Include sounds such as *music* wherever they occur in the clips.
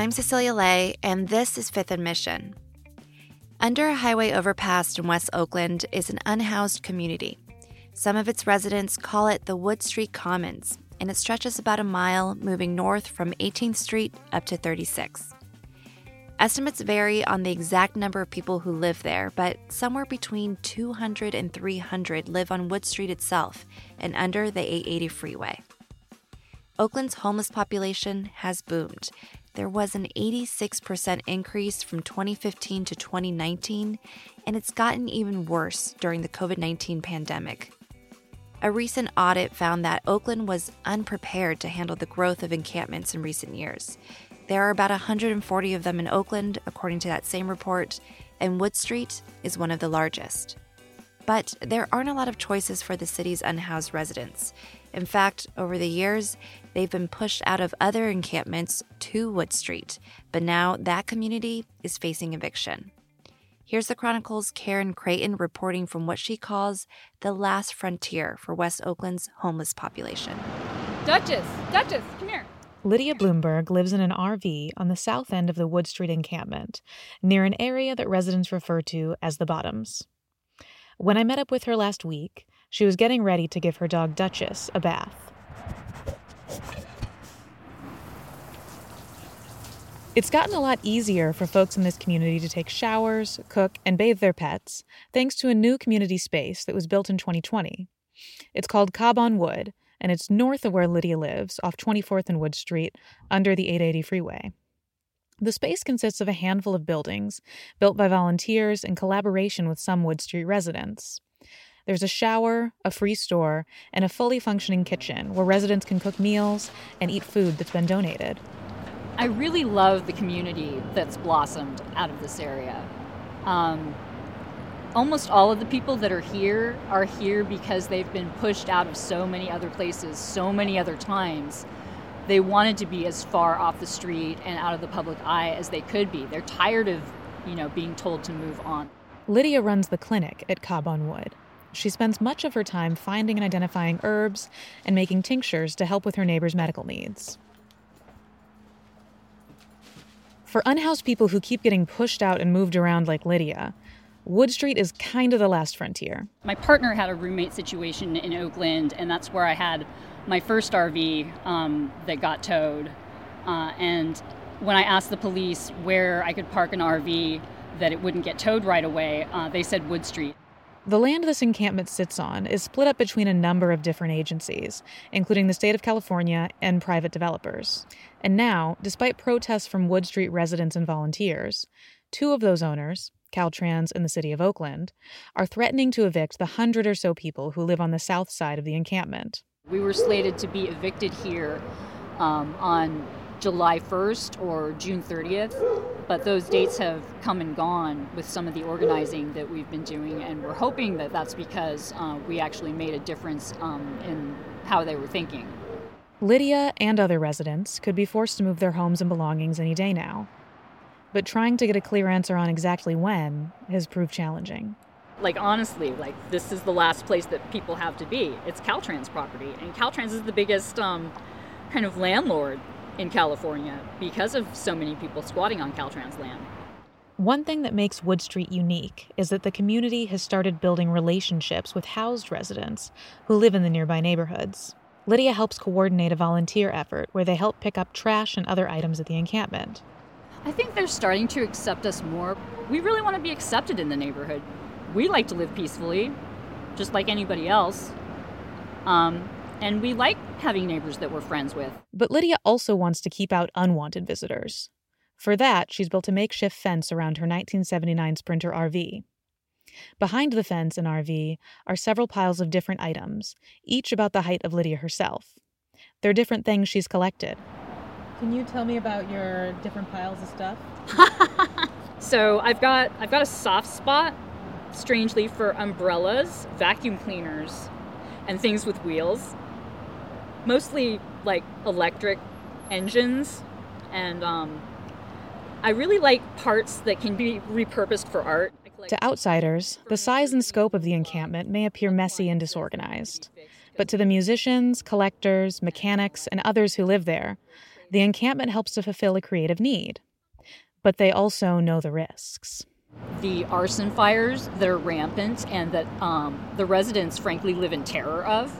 I'm Cecilia Lei, and this is Fifth and Mission. Under a highway overpass in West Oakland is an unhoused community. Some of its residents call it the Wood Street Commons, and it stretches about a mile moving north from 18th Street up to 36. Estimates vary on the exact number of people who live there, but somewhere between 200 and 300 live on Wood Street itself and under the 880 freeway. Oakland's homeless population has boomed. There was an 86% increase from 2015 to 2019, and it's gotten even worse during the COVID 19 pandemic. A recent audit found that Oakland was unprepared to handle the growth of encampments in recent years. There are about 140 of them in Oakland, according to that same report, and Wood Street is one of the largest. But there aren't a lot of choices for the city's unhoused residents. In fact, over the years, they've been pushed out of other encampments to Wood Street, but now that community is facing eviction. Here's the Chronicle's Karen Creighton reporting from what she calls the last frontier for West Oakland's homeless population. Duchess, Duchess, come here. Lydia Bloomberg lives in an RV on the south end of the Wood Street encampment, near an area that residents refer to as the Bottoms. When I met up with her last week, she was getting ready to give her dog Duchess a bath. It's gotten a lot easier for folks in this community to take showers, cook, and bathe their pets thanks to a new community space that was built in 2020. It's called Cob on Wood, and it's north of where Lydia lives, off 24th and Wood Street, under the 880 freeway. The space consists of a handful of buildings built by volunteers in collaboration with some Wood Street residents. There's a shower, a free store, and a fully functioning kitchen where residents can cook meals and eat food that's been donated. I really love the community that's blossomed out of this area. Um, almost all of the people that are here are here because they've been pushed out of so many other places so many other times. They wanted to be as far off the street and out of the public eye as they could be. They're tired of, you know, being told to move on. Lydia runs the clinic at Cob on Wood. She spends much of her time finding and identifying herbs and making tinctures to help with her neighbors' medical needs. For unhoused people who keep getting pushed out and moved around like Lydia, Wood Street is kind of the last frontier. My partner had a roommate situation in Oakland, and that's where I had my first RV um, that got towed. Uh, and when I asked the police where I could park an RV that it wouldn't get towed right away, uh, they said Wood Street. The land this encampment sits on is split up between a number of different agencies, including the state of California and private developers. And now, despite protests from Wood Street residents and volunteers, two of those owners, Caltrans and the city of Oakland, are threatening to evict the hundred or so people who live on the south side of the encampment. We were slated to be evicted here um, on July 1st or June 30th, but those dates have come and gone with some of the organizing that we've been doing, and we're hoping that that's because uh, we actually made a difference um, in how they were thinking. Lydia and other residents could be forced to move their homes and belongings any day now. But trying to get a clear answer on exactly when has proved challenging. Like, honestly, like, this is the last place that people have to be. It's Caltrans property, and Caltrans is the biggest um, kind of landlord in California because of so many people squatting on Caltrans land. One thing that makes Wood Street unique is that the community has started building relationships with housed residents who live in the nearby neighborhoods. Lydia helps coordinate a volunteer effort where they help pick up trash and other items at the encampment. I think they're starting to accept us more. We really want to be accepted in the neighborhood. We like to live peacefully, just like anybody else. Um, and we like having neighbors that we're friends with. But Lydia also wants to keep out unwanted visitors. For that, she's built a makeshift fence around her 1979 Sprinter RV. Behind the fence and RV are several piles of different items, each about the height of Lydia herself. They're different things she's collected Can you tell me about your different piles of stuff? *laughs* so I've got I've got a soft spot, strangely, for umbrellas, vacuum cleaners, and things with wheels. Mostly like electric engines, and um, I really like parts that can be repurposed for art. To outsiders, the size and scope of the encampment may appear messy and disorganized. But to the musicians, collectors, mechanics, and others who live there, the encampment helps to fulfill a creative need. But they also know the risks. The arson fires that are rampant and that um, the residents, frankly, live in terror of.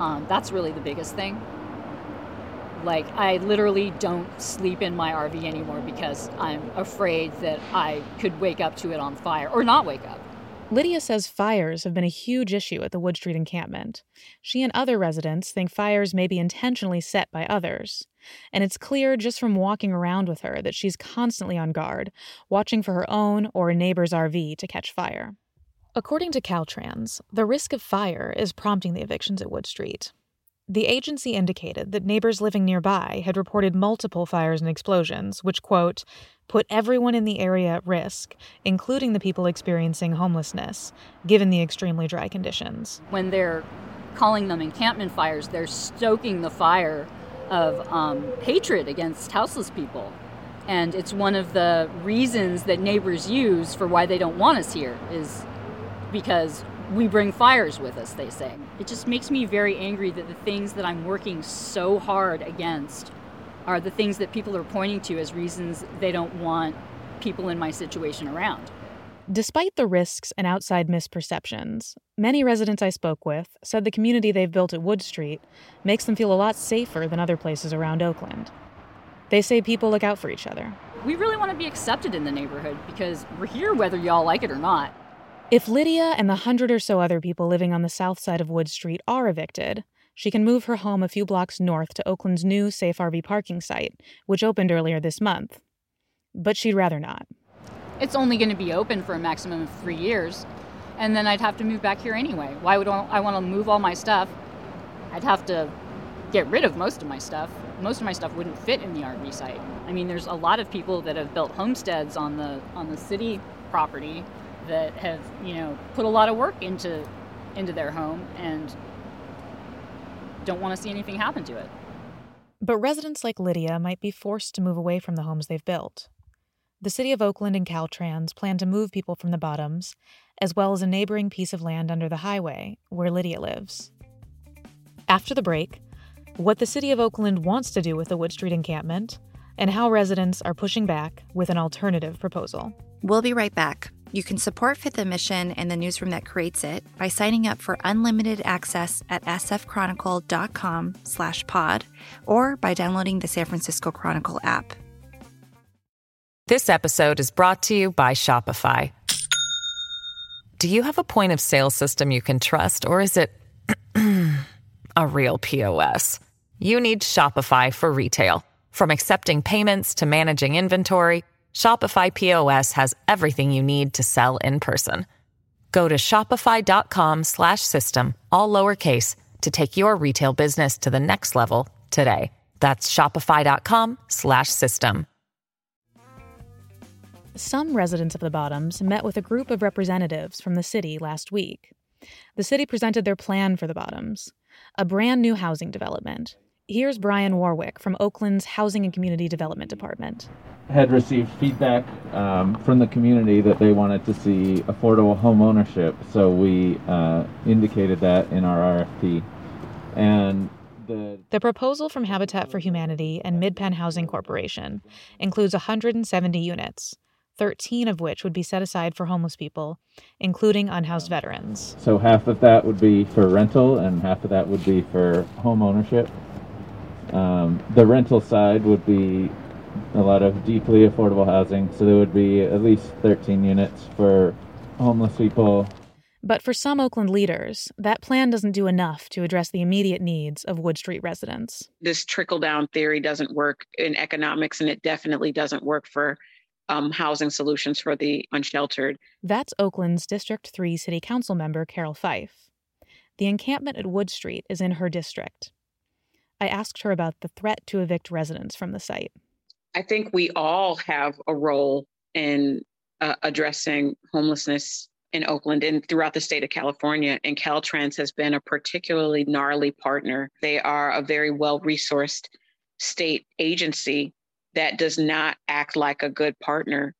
Um, that's really the biggest thing. Like, I literally don't sleep in my RV anymore because I'm afraid that I could wake up to it on fire or not wake up. Lydia says fires have been a huge issue at the Wood Street encampment. She and other residents think fires may be intentionally set by others. And it's clear just from walking around with her that she's constantly on guard, watching for her own or a neighbor's RV to catch fire. According to Caltrans, the risk of fire is prompting the evictions at Wood Street. The agency indicated that neighbors living nearby had reported multiple fires and explosions, which, quote, put everyone in the area at risk, including the people experiencing homelessness, given the extremely dry conditions. When they're calling them encampment fires, they're stoking the fire of um, hatred against houseless people. And it's one of the reasons that neighbors use for why they don't want us here, is because we bring fires with us, they say. It just makes me very angry that the things that I'm working so hard against are the things that people are pointing to as reasons they don't want people in my situation around. Despite the risks and outside misperceptions, many residents I spoke with said the community they've built at Wood Street makes them feel a lot safer than other places around Oakland. They say people look out for each other. We really want to be accepted in the neighborhood because we're here whether y'all like it or not. If Lydia and the hundred or so other people living on the south side of Wood Street are evicted, she can move her home a few blocks north to Oakland's new safe RV parking site, which opened earlier this month. But she'd rather not. It's only going to be open for a maximum of three years, and then I'd have to move back here anyway. Why would I want to move all my stuff? I'd have to get rid of most of my stuff. Most of my stuff wouldn't fit in the RV site. I mean, there's a lot of people that have built homesteads on the on the city property that have you know put a lot of work into into their home and don't want to see anything happen to it. But residents like Lydia might be forced to move away from the homes they've built. The city of Oakland and Caltrans plan to move people from the bottoms, as well as a neighboring piece of land under the highway where Lydia lives. After the break, what the city of Oakland wants to do with the Wood Street encampment, and how residents are pushing back with an alternative proposal. We'll be right back. You can support Fifth and Mission and the newsroom that creates it by signing up for unlimited access at sfchronicle.com slash pod or by downloading the San Francisco Chronicle app. This episode is brought to you by Shopify. Do you have a point of sale system you can trust or is it *clears throat* a real POS? You need Shopify for retail. From accepting payments to managing inventory, Shopify POS has everything you need to sell in person. Go to shopify.com/system all lowercase to take your retail business to the next level today. That's shopify.com/system. Some residents of the Bottoms met with a group of representatives from the city last week. The city presented their plan for the Bottoms, a brand new housing development Here's Brian Warwick from Oakland's Housing and Community Development Department. Had received feedback um, from the community that they wanted to see affordable home ownership, so we uh, indicated that in our RFP. And the, the proposal from Habitat for Humanity and Midpen Housing Corporation includes 170 units. 13 of which would be set aside for homeless people, including unhoused veterans. So half of that would be for rental and half of that would be for home ownership. Um, the rental side would be a lot of deeply affordable housing, so there would be at least 13 units for homeless people. But for some Oakland leaders, that plan doesn't do enough to address the immediate needs of Wood Street residents. This trickle down theory doesn't work in economics, and it definitely doesn't work for um, housing solutions for the unsheltered. That's Oakland's District 3 City Council member, Carol Fife. The encampment at Wood Street is in her district. I asked her about the threat to evict residents from the site. I think we all have a role in uh, addressing homelessness in Oakland and throughout the state of California. And Caltrans has been a particularly gnarly partner. They are a very well resourced state agency that does not act like a good partner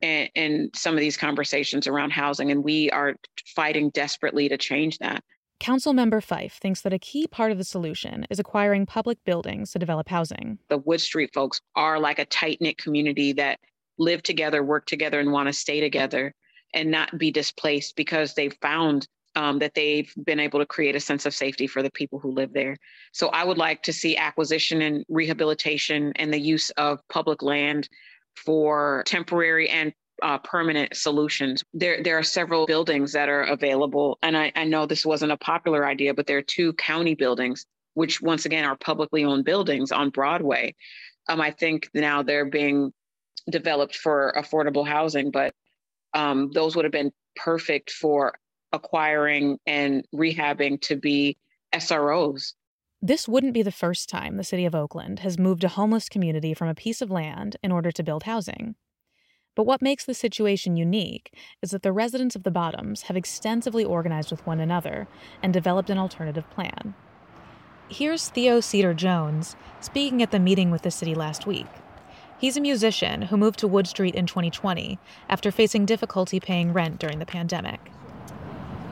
in, in, some of these conversations around housing. And we are fighting desperately to change that. Councilmember Fife thinks that a key part of the solution is acquiring public buildings to develop housing. The Wood Street folks are like a tight knit community that live together, work together, and want to stay together and not be displaced because they've found um, that they've been able to create a sense of safety for the people who live there. So I would like to see acquisition and rehabilitation and the use of public land for temporary and uh, permanent solutions. There, there are several buildings that are available, and I, I know this wasn't a popular idea, but there are two county buildings, which once again are publicly owned buildings on Broadway. Um, I think now they're being developed for affordable housing, but um, those would have been perfect for acquiring and rehabbing to be SROs. This wouldn't be the first time the city of Oakland has moved a homeless community from a piece of land in order to build housing. But what makes the situation unique is that the residents of the bottoms have extensively organized with one another and developed an alternative plan. Here's Theo Cedar Jones speaking at the meeting with the city last week. He's a musician who moved to Wood Street in 2020 after facing difficulty paying rent during the pandemic.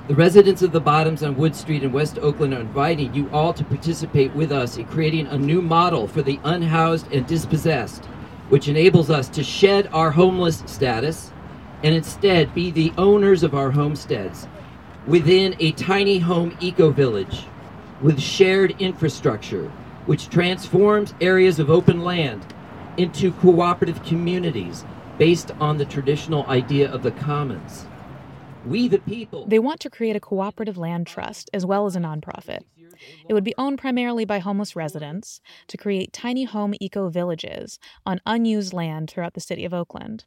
The residents of the Bottoms on Wood Street in West Oakland are inviting you all to participate with us in creating a new model for the unhoused and dispossessed, which enables us to shed our homeless status and instead be the owners of our homesteads within a tiny home eco village with shared infrastructure, which transforms areas of open land into cooperative communities based on the traditional idea of the commons. We, the people. They want to create a cooperative land trust as well as a nonprofit. It would be owned primarily by homeless residents to create tiny home eco villages on unused land throughout the city of Oakland.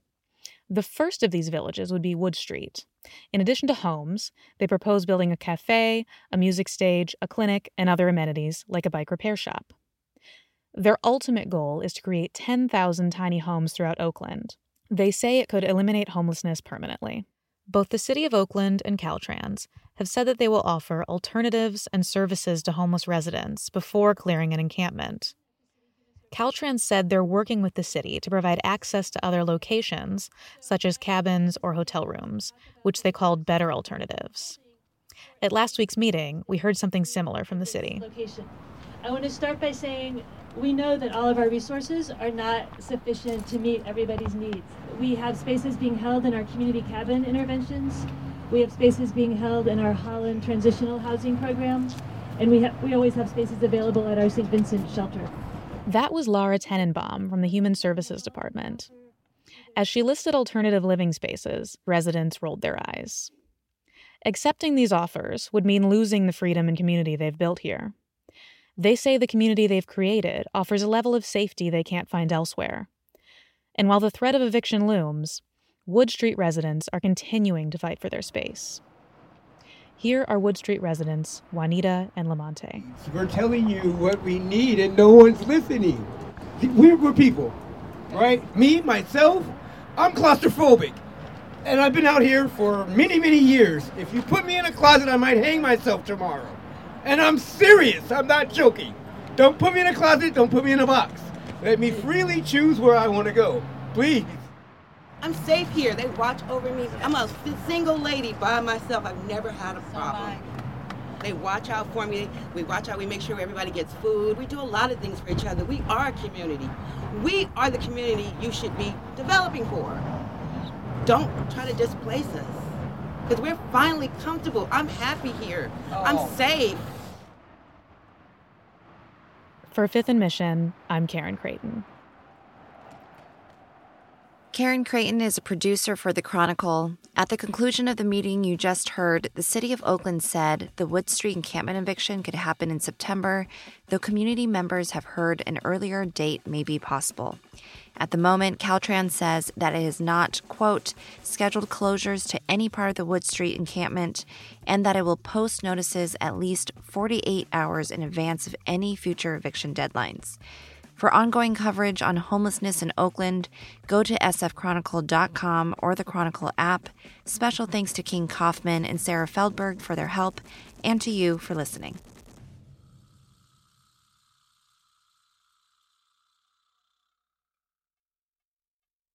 The first of these villages would be Wood Street. In addition to homes, they propose building a cafe, a music stage, a clinic, and other amenities like a bike repair shop. Their ultimate goal is to create 10,000 tiny homes throughout Oakland. They say it could eliminate homelessness permanently. Both the City of Oakland and Caltrans have said that they will offer alternatives and services to homeless residents before clearing an encampment. Caltrans said they're working with the city to provide access to other locations, such as cabins or hotel rooms, which they called better alternatives. At last week's meeting, we heard something similar from the city. I want to start by saying we know that all of our resources are not sufficient to meet everybody's needs. We have spaces being held in our community cabin interventions. We have spaces being held in our Holland transitional housing program, and we have we always have spaces available at our St. Vincent shelter. That was Laura Tannenbaum from the Human Services Department. As she listed alternative living spaces, residents rolled their eyes. Accepting these offers would mean losing the freedom and community they've built here. They say the community they've created offers a level of safety they can't find elsewhere. And while the threat of eviction looms, Wood Street residents are continuing to fight for their space. Here are Wood Street residents Juanita and Lamonte. We're telling you what we need, and no one's listening. We're, we're people, right? Me, myself, I'm claustrophobic. And I've been out here for many, many years. If you put me in a closet, I might hang myself tomorrow. And I'm serious. I'm not joking. Don't put me in a closet. Don't put me in a box. Let me freely choose where I want to go. Please. I'm safe here. They watch over me. I'm a single lady by myself. I've never had a problem. They watch out for me. We watch out. We make sure everybody gets food. We do a lot of things for each other. We are a community. We are the community you should be developing for. Don't try to displace us. Because we're finally comfortable. I'm happy here. Oh. I'm safe. For Fifth and Mission, I'm Karen Creighton. Karen Creighton is a producer for The Chronicle. At the conclusion of the meeting you just heard, the City of Oakland said the Wood Street encampment eviction could happen in September, though community members have heard an earlier date may be possible. At the moment, Caltrans says that it has not, quote, scheduled closures to any part of the Wood Street encampment and that it will post notices at least 48 hours in advance of any future eviction deadlines. For ongoing coverage on homelessness in Oakland, go to sfchronicle.com or the Chronicle app. Special thanks to King Kaufman and Sarah Feldberg for their help, and to you for listening.